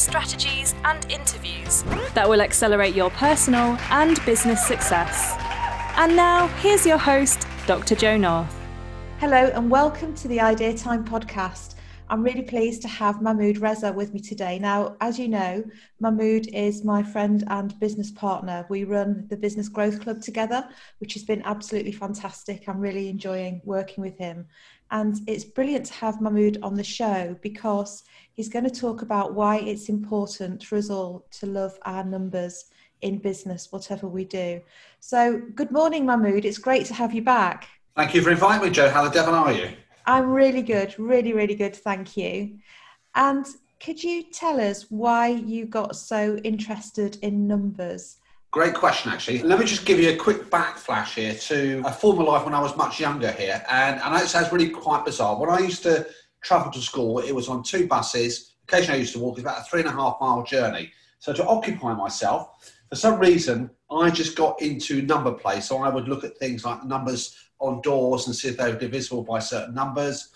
strategies, and interviews that will accelerate your personal and business success. And now, here's your host, Dr. Joe North. Hello, and welcome to the Idea Time podcast. I'm really pleased to have Mahmood Reza with me today. Now, as you know, Mahmood is my friend and business partner. We run the Business Growth Club together, which has been absolutely fantastic. I'm really enjoying working with him. And it's brilliant to have Mahmood on the show because he's going to talk about why it's important for us all to love our numbers in business, whatever we do. So, good morning, Mahmood. It's great to have you back. Thank you for inviting me, Joe. How the devil are you? I'm really good, really, really good. Thank you. And could you tell us why you got so interested in numbers? Great question, actually. Let me just give you a quick backflash here to a former life when I was much younger here. And I know it sounds really quite bizarre. When I used to travel to school, it was on two buses. Occasionally, I used to walk. It's about a three and a half mile journey. So to occupy myself, for some reason, I just got into number play. So I would look at things like numbers on doors and see if they were divisible by certain numbers.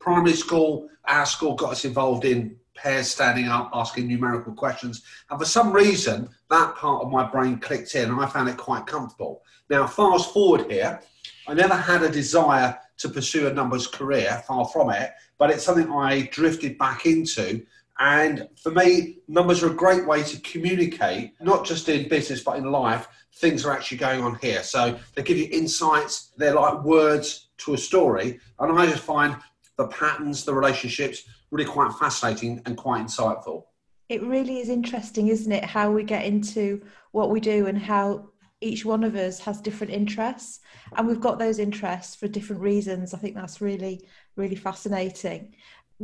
Primary school, our school got us involved in pairs standing up, asking numerical questions. And for some reason, that part of my brain clicked in and I found it quite comfortable. Now, fast forward here, I never had a desire to pursue a numbers career, far from it, but it's something I drifted back into. And for me, numbers are a great way to communicate, not just in business, but in life, things are actually going on here. So they give you insights, they're like words to a story. And I just find the patterns, the relationships really quite fascinating and quite insightful. It really is interesting, isn't it? How we get into what we do and how each one of us has different interests and we've got those interests for different reasons. I think that's really, really fascinating.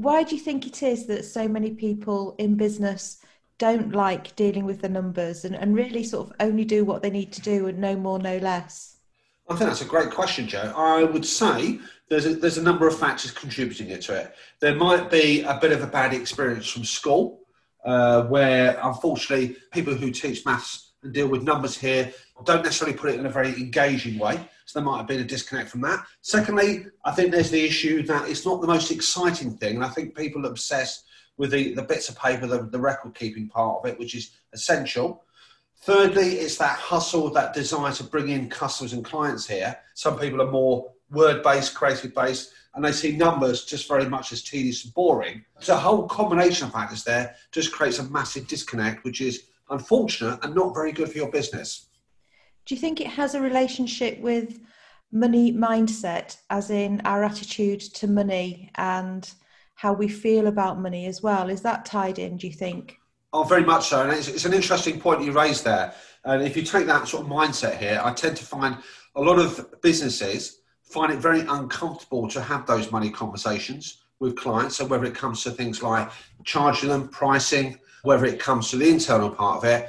Why do you think it is that so many people in business don't like dealing with the numbers and, and really sort of only do what they need to do and no more, no less? I think that's a great question, Joe. I would say there's a, there's a number of factors contributing to it. There might be a bit of a bad experience from school, uh, where unfortunately people who teach maths and deal with numbers here don't necessarily put it in a very engaging way. So there might have been a disconnect from that. Secondly, I think there's the issue that it's not the most exciting thing, and I think people obsess with the, the bits of paper, the, the record keeping part of it, which is essential. Thirdly, it's that hustle, that desire to bring in customers and clients here. Some people are more word based, creative based, and they see numbers just very much as tedious and boring. So a whole combination of factors there just creates a massive disconnect, which is unfortunate and not very good for your business. Do you think it has a relationship with money mindset, as in our attitude to money and how we feel about money as well. Is that tied in, do you think? Oh, very much so. And it's, it's an interesting point you raised there. And if you take that sort of mindset here, I tend to find a lot of businesses find it very uncomfortable to have those money conversations with clients. So whether it comes to things like charging them, pricing, whether it comes to the internal part of it,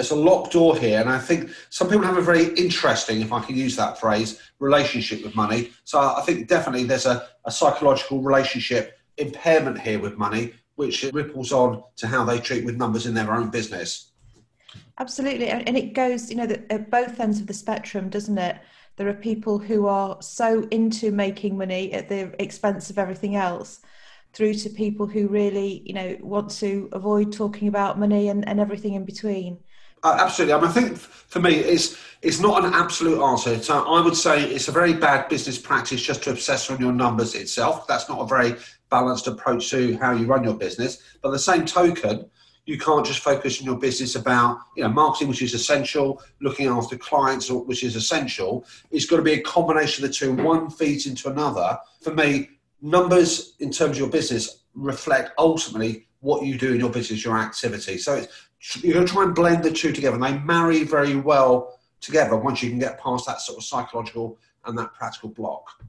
it's a locked door here. And I think some people have a very interesting, if I can use that phrase, relationship with money. So I think definitely there's a, a psychological relationship impairment here with money, which ripples on to how they treat with numbers in their own business. Absolutely, and it goes, you know, at both ends of the spectrum, doesn't it? There are people who are so into making money at the expense of everything else, through to people who really, you know, want to avoid talking about money and, and everything in between. Uh, absolutely. I, mean, I think for me, it's it's not an absolute answer. So I would say it's a very bad business practice just to obsess on your numbers itself. That's not a very balanced approach to how you run your business. But the same token, you can't just focus on your business about you know marketing, which is essential, looking after clients, which is essential. It's got to be a combination of the two. One feeds into another. For me, numbers in terms of your business reflect ultimately what you do in your business, your activity. So it's you're going to try and blend the two together, and they marry very well together once you can get past that sort of psychological and that practical block.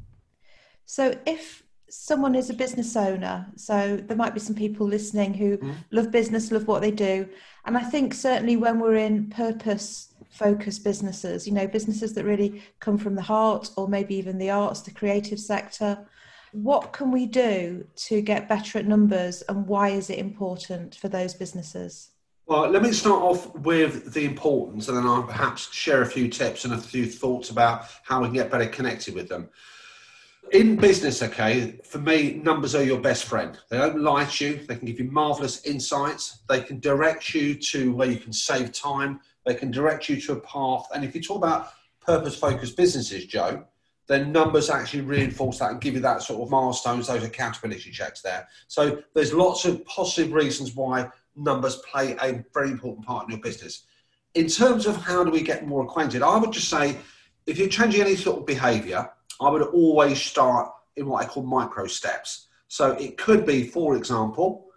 So, if someone is a business owner, so there might be some people listening who mm. love business, love what they do, and I think certainly when we're in purpose focused businesses, you know, businesses that really come from the heart or maybe even the arts, the creative sector. What can we do to get better at numbers and why is it important for those businesses? Well, let me start off with the importance and then I'll perhaps share a few tips and a few thoughts about how we can get better connected with them. In business, okay, for me, numbers are your best friend. They don't lie to you, they can give you marvelous insights, they can direct you to where you can save time, they can direct you to a path. And if you talk about purpose focused businesses, Joe, then numbers actually reinforce that and give you that sort of milestones, those accountability checks there. So there's lots of positive reasons why numbers play a very important part in your business. In terms of how do we get more acquainted, I would just say if you're changing any sort of behavior, I would always start in what I call micro steps. So it could be, for example,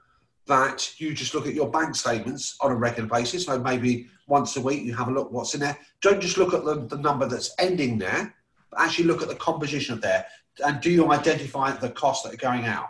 that you just look at your bank statements on a regular basis. So maybe once a week you have a look what's in there. Don't just look at the, the number that's ending there, actually look at the composition of there. And do you identify the costs that are going out?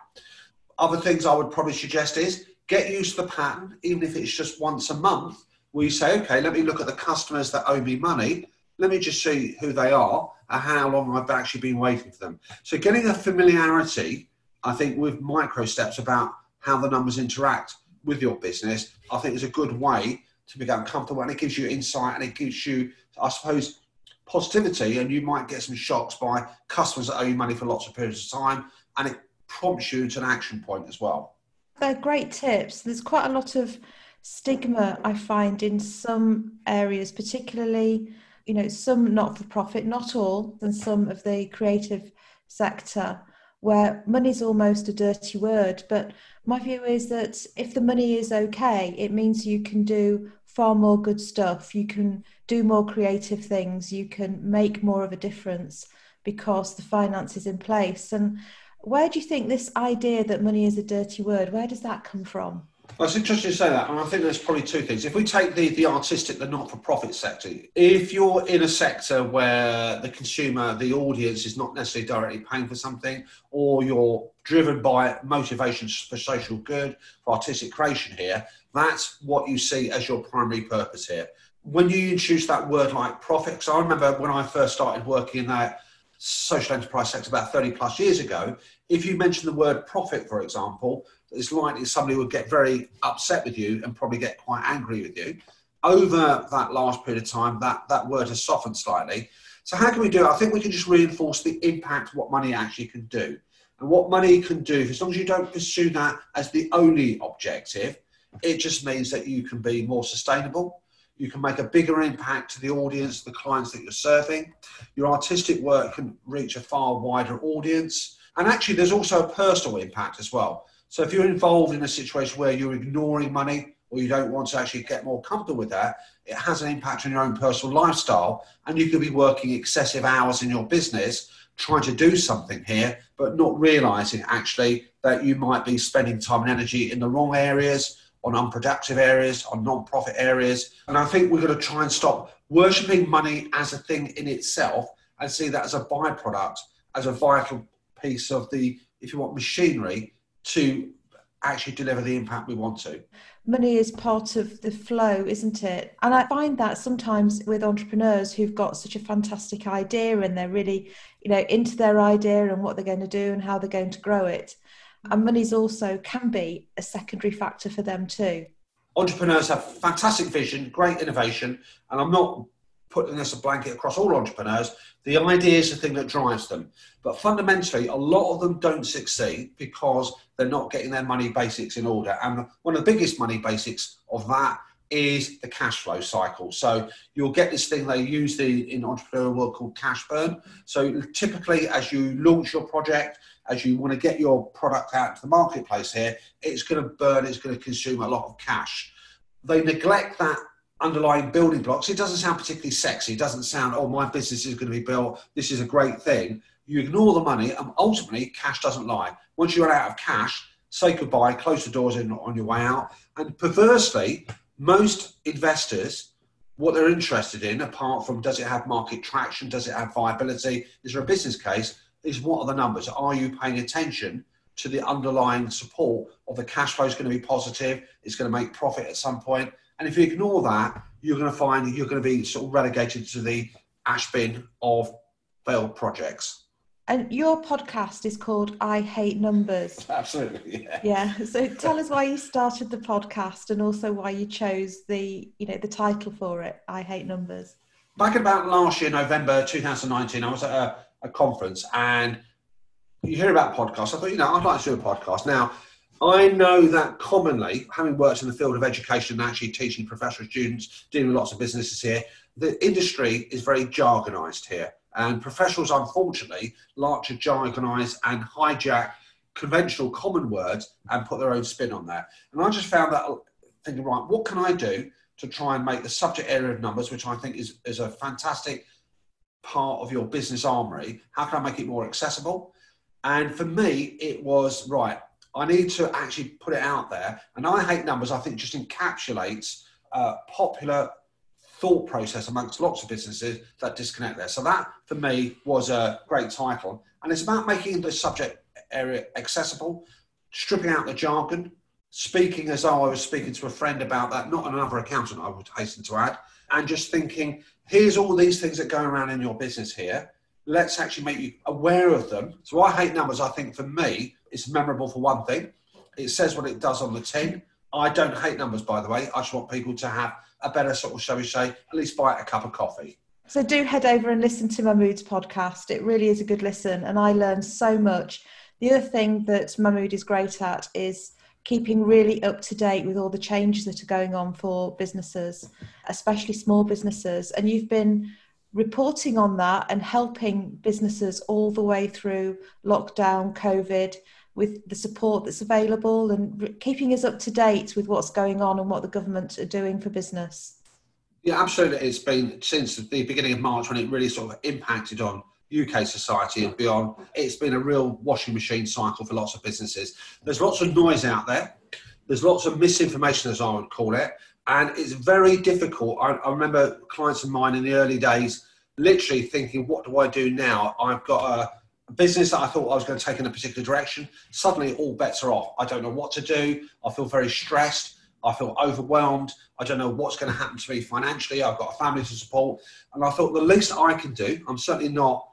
Other things I would probably suggest is get used to the pattern, even if it's just once a month, where you say, okay, let me look at the customers that owe me money. Let me just see who they are and how long I've actually been waiting for them. So getting a familiarity, I think, with micro steps about how the numbers interact with your business, I think is a good way to become comfortable and it gives you insight and it gives you, I suppose, positivity and you might get some shocks by customers that owe you money for lots of periods of time and it prompts you to an action point as well. They're great tips. There's quite a lot of stigma I find in some areas, particularly, you know, some not for profit, not all, and some of the creative sector where money's almost a dirty word. But my view is that if the money is okay, it means you can do far more good stuff. You can do more creative things. You can make more of a difference because the finance is in place. And where do you think this idea that money is a dirty word, where does that come from? It's interesting to say that, and I think there's probably two things. If we take the, the artistic, the not for profit sector, if you're in a sector where the consumer, the audience is not necessarily directly paying for something, or you're driven by motivations for social good, for artistic creation here, that's what you see as your primary purpose here. When you introduce that word like profit, so I remember when I first started working in that social enterprise sector about 30 plus years ago, if you mention the word profit, for example, it's likely somebody would get very upset with you and probably get quite angry with you. Over that last period of time, that, that word has softened slightly. So, how can we do it? I think we can just reinforce the impact what money actually can do. And what money can do, as long as you don't pursue that as the only objective, it just means that you can be more sustainable. You can make a bigger impact to the audience, the clients that you're serving. Your artistic work can reach a far wider audience. And actually, there's also a personal impact as well. So if you're involved in a situation where you're ignoring money or you don't want to actually get more comfortable with that, it has an impact on your own personal lifestyle. And you could be working excessive hours in your business trying to do something here, but not realizing actually that you might be spending time and energy in the wrong areas, on unproductive areas, on non profit areas. And I think we're going to try and stop worshipping money as a thing in itself and see that as a byproduct, as a vital piece of the, if you want, machinery to actually deliver the impact we want to. Money is part of the flow, isn't it? And I find that sometimes with entrepreneurs who've got such a fantastic idea and they're really, you know, into their idea and what they're going to do and how they're going to grow it. And money's also can be a secondary factor for them too. Entrepreneurs have fantastic vision, great innovation, and I'm not putting this a blanket across all entrepreneurs. The idea is the thing that drives them. But fundamentally, a lot of them don't succeed because they're not getting their money basics in order. And one of the biggest money basics of that is the cash flow cycle. So you'll get this thing they use the in entrepreneurial world called cash burn. So typically, as you launch your project, as you want to get your product out to the marketplace here, it's going to burn, it's going to consume a lot of cash. They neglect that underlying building blocks. It doesn't sound particularly sexy. It doesn't sound, oh, my business is going to be built. This is a great thing. You ignore the money, and ultimately, cash doesn't lie. Once you run out of cash, say goodbye, close the doors on your way out. And perversely, most investors, what they're interested in, apart from does it have market traction, does it have viability, is there a business case, is what are the numbers? Are you paying attention to the underlying support of the cash flow is going to be positive, it's going to make profit at some point, And if you ignore that, you're going to find that you're going to be sort of relegated to the ash bin of failed projects. And your podcast is called I Hate Numbers. Absolutely, yeah. Yeah. So tell us why you started the podcast and also why you chose the, you know, the title for it, I Hate Numbers. Back about last year, November 2019, I was at a, a conference and you hear about podcasts. I thought, you know, I'd like to do a podcast. Now, I know that commonly, having worked in the field of education and actually teaching professional students, dealing with lots of businesses here, the industry is very jargonized here. And professionals, unfortunately, like to jargonize and hijack conventional common words and put their own spin on that. And I just found that thinking, right, what can I do to try and make the subject area of numbers, which I think is, is a fantastic part of your business armory, how can I make it more accessible? And for me, it was right, I need to actually put it out there. And I hate numbers, I think just encapsulates a popular thought process amongst lots of businesses that disconnect there. So that for me was a great title. And it's about making the subject area accessible, stripping out the jargon, speaking as though I was speaking to a friend about that, not another accountant, I would hasten to add, and just thinking, here's all these things that go around in your business here. Let's actually make you aware of them. So I hate numbers, I think for me, it's memorable for one thing. It says what it does on the tin. I don't hate numbers, by the way. I just want people to have a better sort of, shall we say, at least buy a cup of coffee. So do head over and listen to Mahmood's podcast. It really is a good listen, and I learned so much. The other thing that Mahmood is great at is keeping really up to date with all the changes that are going on for businesses, especially small businesses. And you've been reporting on that and helping businesses all the way through lockdown, COVID, with the support that's available and keeping us up to date with what's going on and what the government are doing for business? Yeah, absolutely. It's been since the beginning of March when it really sort of impacted on UK society and beyond. It's been a real washing machine cycle for lots of businesses. There's lots of noise out there. There's lots of misinformation, as I would call it, and it's very difficult. I, I remember clients of mine in the early days literally thinking, "What do I do now? I've got a business that I thought I was going to take in a particular direction, suddenly all bets are off. I don't know what to do. I feel very stressed. I feel overwhelmed. I don't know what's going to happen to me financially. I've got a family to support. And I thought the least I can do, I'm certainly not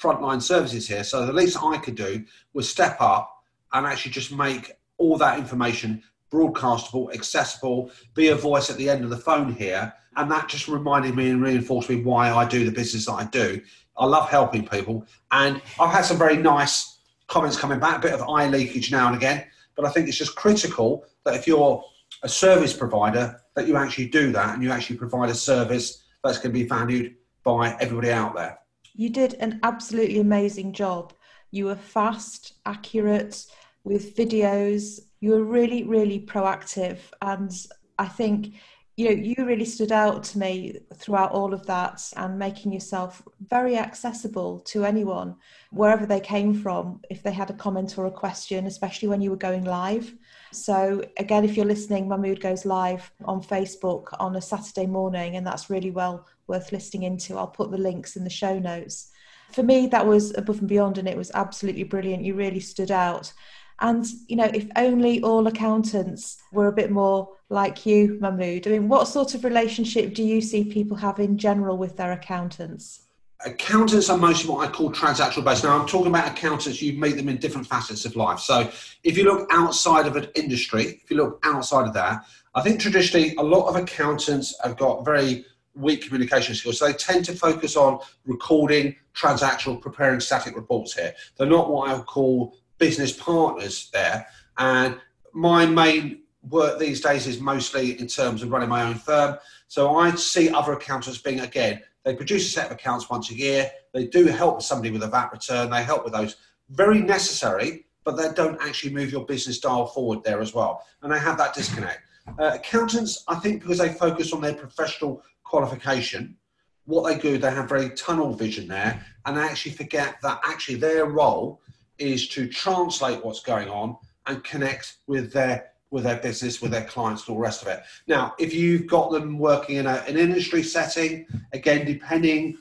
frontline services here, so the least I could do was step up and actually just make all that information broadcastable, accessible, be a voice at the end of the phone here. And that just reminded me and reinforced me why I do the business that I do I love helping people, and I've had some very nice comments coming back, a bit of eye leakage now and again. But I think it's just critical that if you're a service provider, that you actually do that and you actually provide a service that's going to be valued by everybody out there. You did an absolutely amazing job. You were fast, accurate with videos. You were really, really proactive. And I think you know you really stood out to me throughout all of that and making yourself very accessible to anyone wherever they came from if they had a comment or a question especially when you were going live. So again if you're listening mahmood goes live on facebook on a saturday morning and that's really well worth listening into. I'll put the links in the show notes. For me that was above and beyond and it was absolutely brilliant. You really stood out and you know if only all accountants were a bit more like you, Mahmood? I mean, what sort of relationship do you see people have in general with their accountants? Accountants are mostly what I call transactional based. Now, I'm talking about accountants, you meet them in different facets of life. So, if you look outside of an industry, if you look outside of that, I think traditionally a lot of accountants have got very weak communication skills. So, they tend to focus on recording, transactional, preparing static reports here. They're not what I would call business partners there. And my main work these days is mostly in terms of running my own firm. So I see other accountants being, again, they produce a set of accounts once a year. They do help somebody with a VAT return. They help with those. Very necessary, but they don't actually move your business dial forward there as well. And they have that disconnect. Uh, accountants, I think, because they focus on their professional qualification, what they do, they have very tunnel vision there, and they actually forget that actually their role is to translate what's going on and connect with their with their business, with their clients, and all the rest of it. Now, if you've got them working in a, an industry setting, again, depending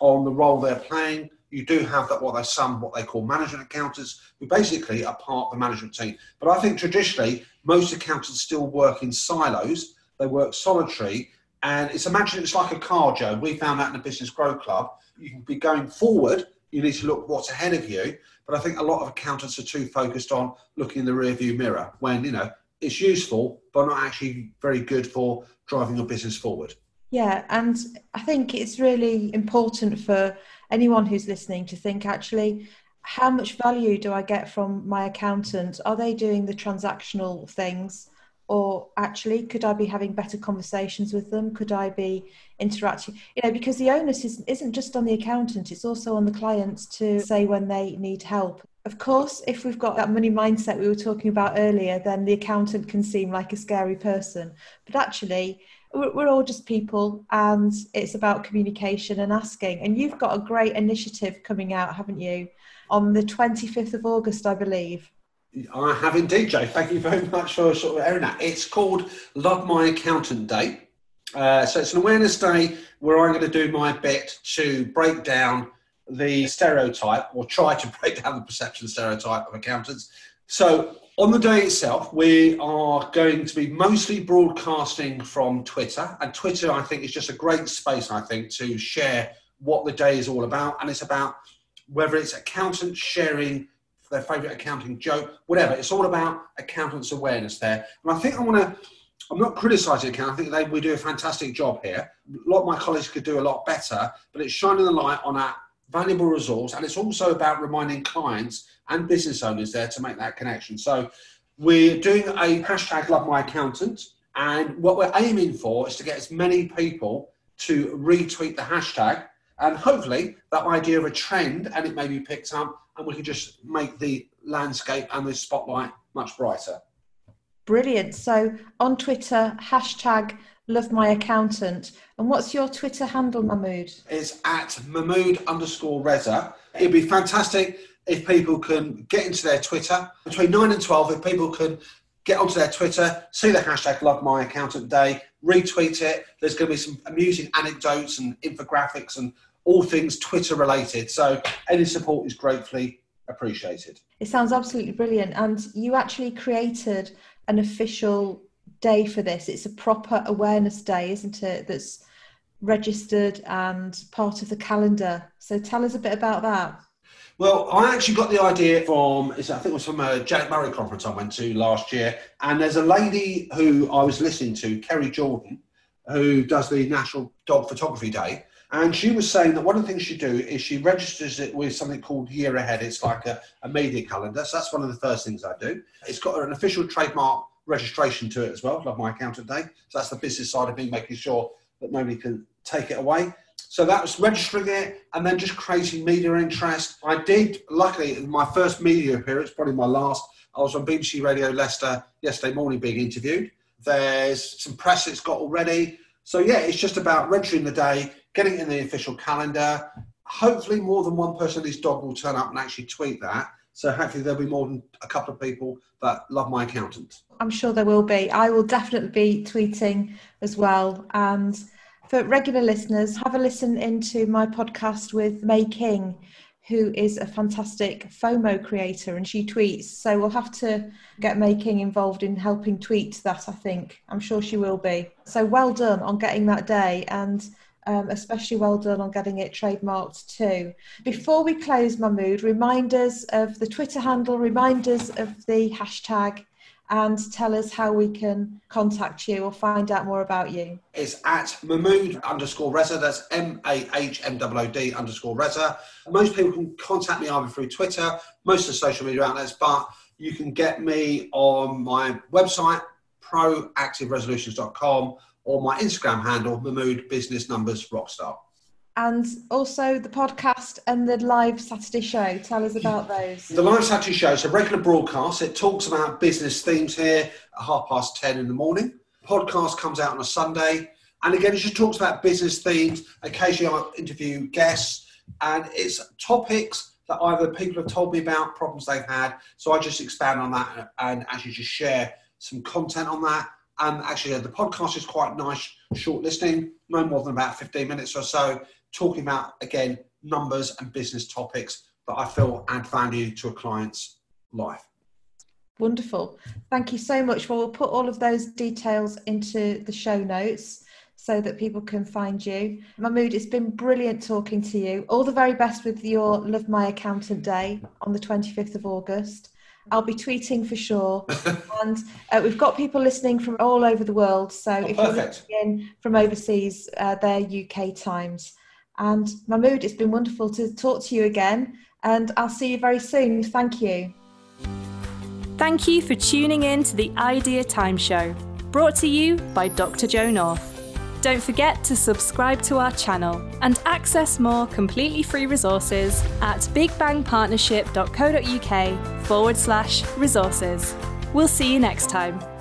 on the role they're playing, you do have that what they some what they call management accountants, who basically are part of the management team. But I think traditionally most accountants still work in silos. they work solitary. And it's imagine it's like a car, Joe. We found that in the Business Growth Club. You can be going forward, you need to look what's ahead of you. But I think a lot of accountants are too focused on looking in the rearview mirror when, you know, it's useful, but not actually very good for driving your business forward. Yeah, and I think it's really important for anyone who's listening to think actually, how much value do I get from my accountant? Are they doing the transactional things? Or actually, could I be having better conversations with them? Could I be interacting? You know, because the onus is, isn't just on the accountant, it's also on the clients to say when they need help. Of course, if we've got that money mindset we were talking about earlier, then the accountant can seem like a scary person. But actually, we're all just people and it's about communication and asking. And you've got a great initiative coming out, haven't you, on the 25th of August, I believe. I have indeed, Joe. Thank you very much for sort of airing that. It's called Love My Accountant Day. Uh, so it's an awareness day where I'm going to do my bit to break down the stereotype or try to break down the perception stereotype of accountants. So on the day itself, we are going to be mostly broadcasting from Twitter, and Twitter, I think, is just a great space. I think to share what the day is all about, and it's about whether it's accountants sharing their favourite accounting joke, whatever. It's all about accountants' awareness there, and I think I want to. I'm not criticising accountants. I think they we do a fantastic job here. A lot of my colleagues could do a lot better, but it's shining the light on that valuable resource, and it's also about reminding clients and business owners there to make that connection. So we're doing a hashtag Love My Accountant, and what we're aiming for is to get as many people to retweet the hashtag, and hopefully that idea of a trend and it may be picked up, and we can just make the landscape and the spotlight much brighter. Brilliant. So on Twitter, hashtag love my accountant. And what's your Twitter handle, Mahmood? It's at Mahmood underscore Reza. It'd be fantastic if people can get into their Twitter between 9 and 12, if people can get onto their Twitter, see the hashtag Love My Accountant Day, retweet it. There's going to be some amusing anecdotes and infographics and all things Twitter related. So any support is gratefully appreciated. It sounds absolutely brilliant. And you actually created an official day for this. It's a proper awareness day, isn't it? That's registered and part of the calendar. So tell us a bit about that. Well, I actually got the idea from, I think it was from uh, a Janet Murray conference I went to last year. And there's a lady who I was listening to, Kerry Jordan, who does the National Dog Photography Day. And she was saying that one of the things she do is she registers it with something called Year Ahead. It's like a, a media calendar. So that's one of the first things I do. It's got an official trademark registration to it as well. Love my accountant day. So that's the business side of me, making sure that nobody can take it away. So that was registering it and then just creating media interest. I did, luckily, my first media appearance, probably my last, I was on BBC Radio Leicester yesterday morning being interviewed. There's some press it's got already. So yeah, it's just about registering the day, getting in the official calendar. Hopefully, more than one person in this dog will turn up and actually tweet that. So hopefully, there'll be more than a couple of people that love my accountant. I'm sure there will be. I will definitely be tweeting as well. And for regular listeners, have a listen into my podcast with May King, who is a fantastic FOMO creator and she tweets. So we'll have to get May King involved in helping tweet that, I think. I'm sure she will be. So well done on getting that day and um, especially well done on getting it trademarked too. Before we close, Mahmood, reminders of the Twitter handle, reminders of the hashtag and tell us how we can contact you or find out more about you. It's at Mahmood underscore Reza. That's M A H M O O D underscore Reza. Most people can contact me either through Twitter, most of the social media outlets, but you can get me on my website, proactiveresolutions.com, or my Instagram handle, Mahmood Business Numbers Rockstar and also the podcast and the live Saturday show. Tell us about those. The live Saturday show is a regular broadcast. It talks about business themes here at half past 10 in the morning. Podcast comes out on a Sunday. And again, it just talks about business themes. Occasionally, I interview guests, and it's topics that either people have told me about, problems they've had. So I just expand on that and actually just share some content on that. And actually, the podcast is quite nice, short listening, no more than about 15 minutes or so talking about, again, numbers and business topics that I feel add value to a client's life. Wonderful. Thank you so much. Well, we'll put all of those details into the show notes so that people can find you. Mahmood, it's been brilliant talking to you. All the very best with your Love My Accountant Day on the 25th of August. I'll be tweeting for sure. and uh, we've got people listening from all over the world. So Oh, if perfect. you're listening in from overseas, uh, they're UK times. And Mahmood, it's been wonderful to talk to you again. And I'll see you very soon. Thank you. Thank you for tuning in to the Idea Time Show, brought to you by Dr. Joe North. Don't forget to subscribe to our channel and access more completely free resources at bigbangpartnership.co.uk forward slash resources. We'll see you next time.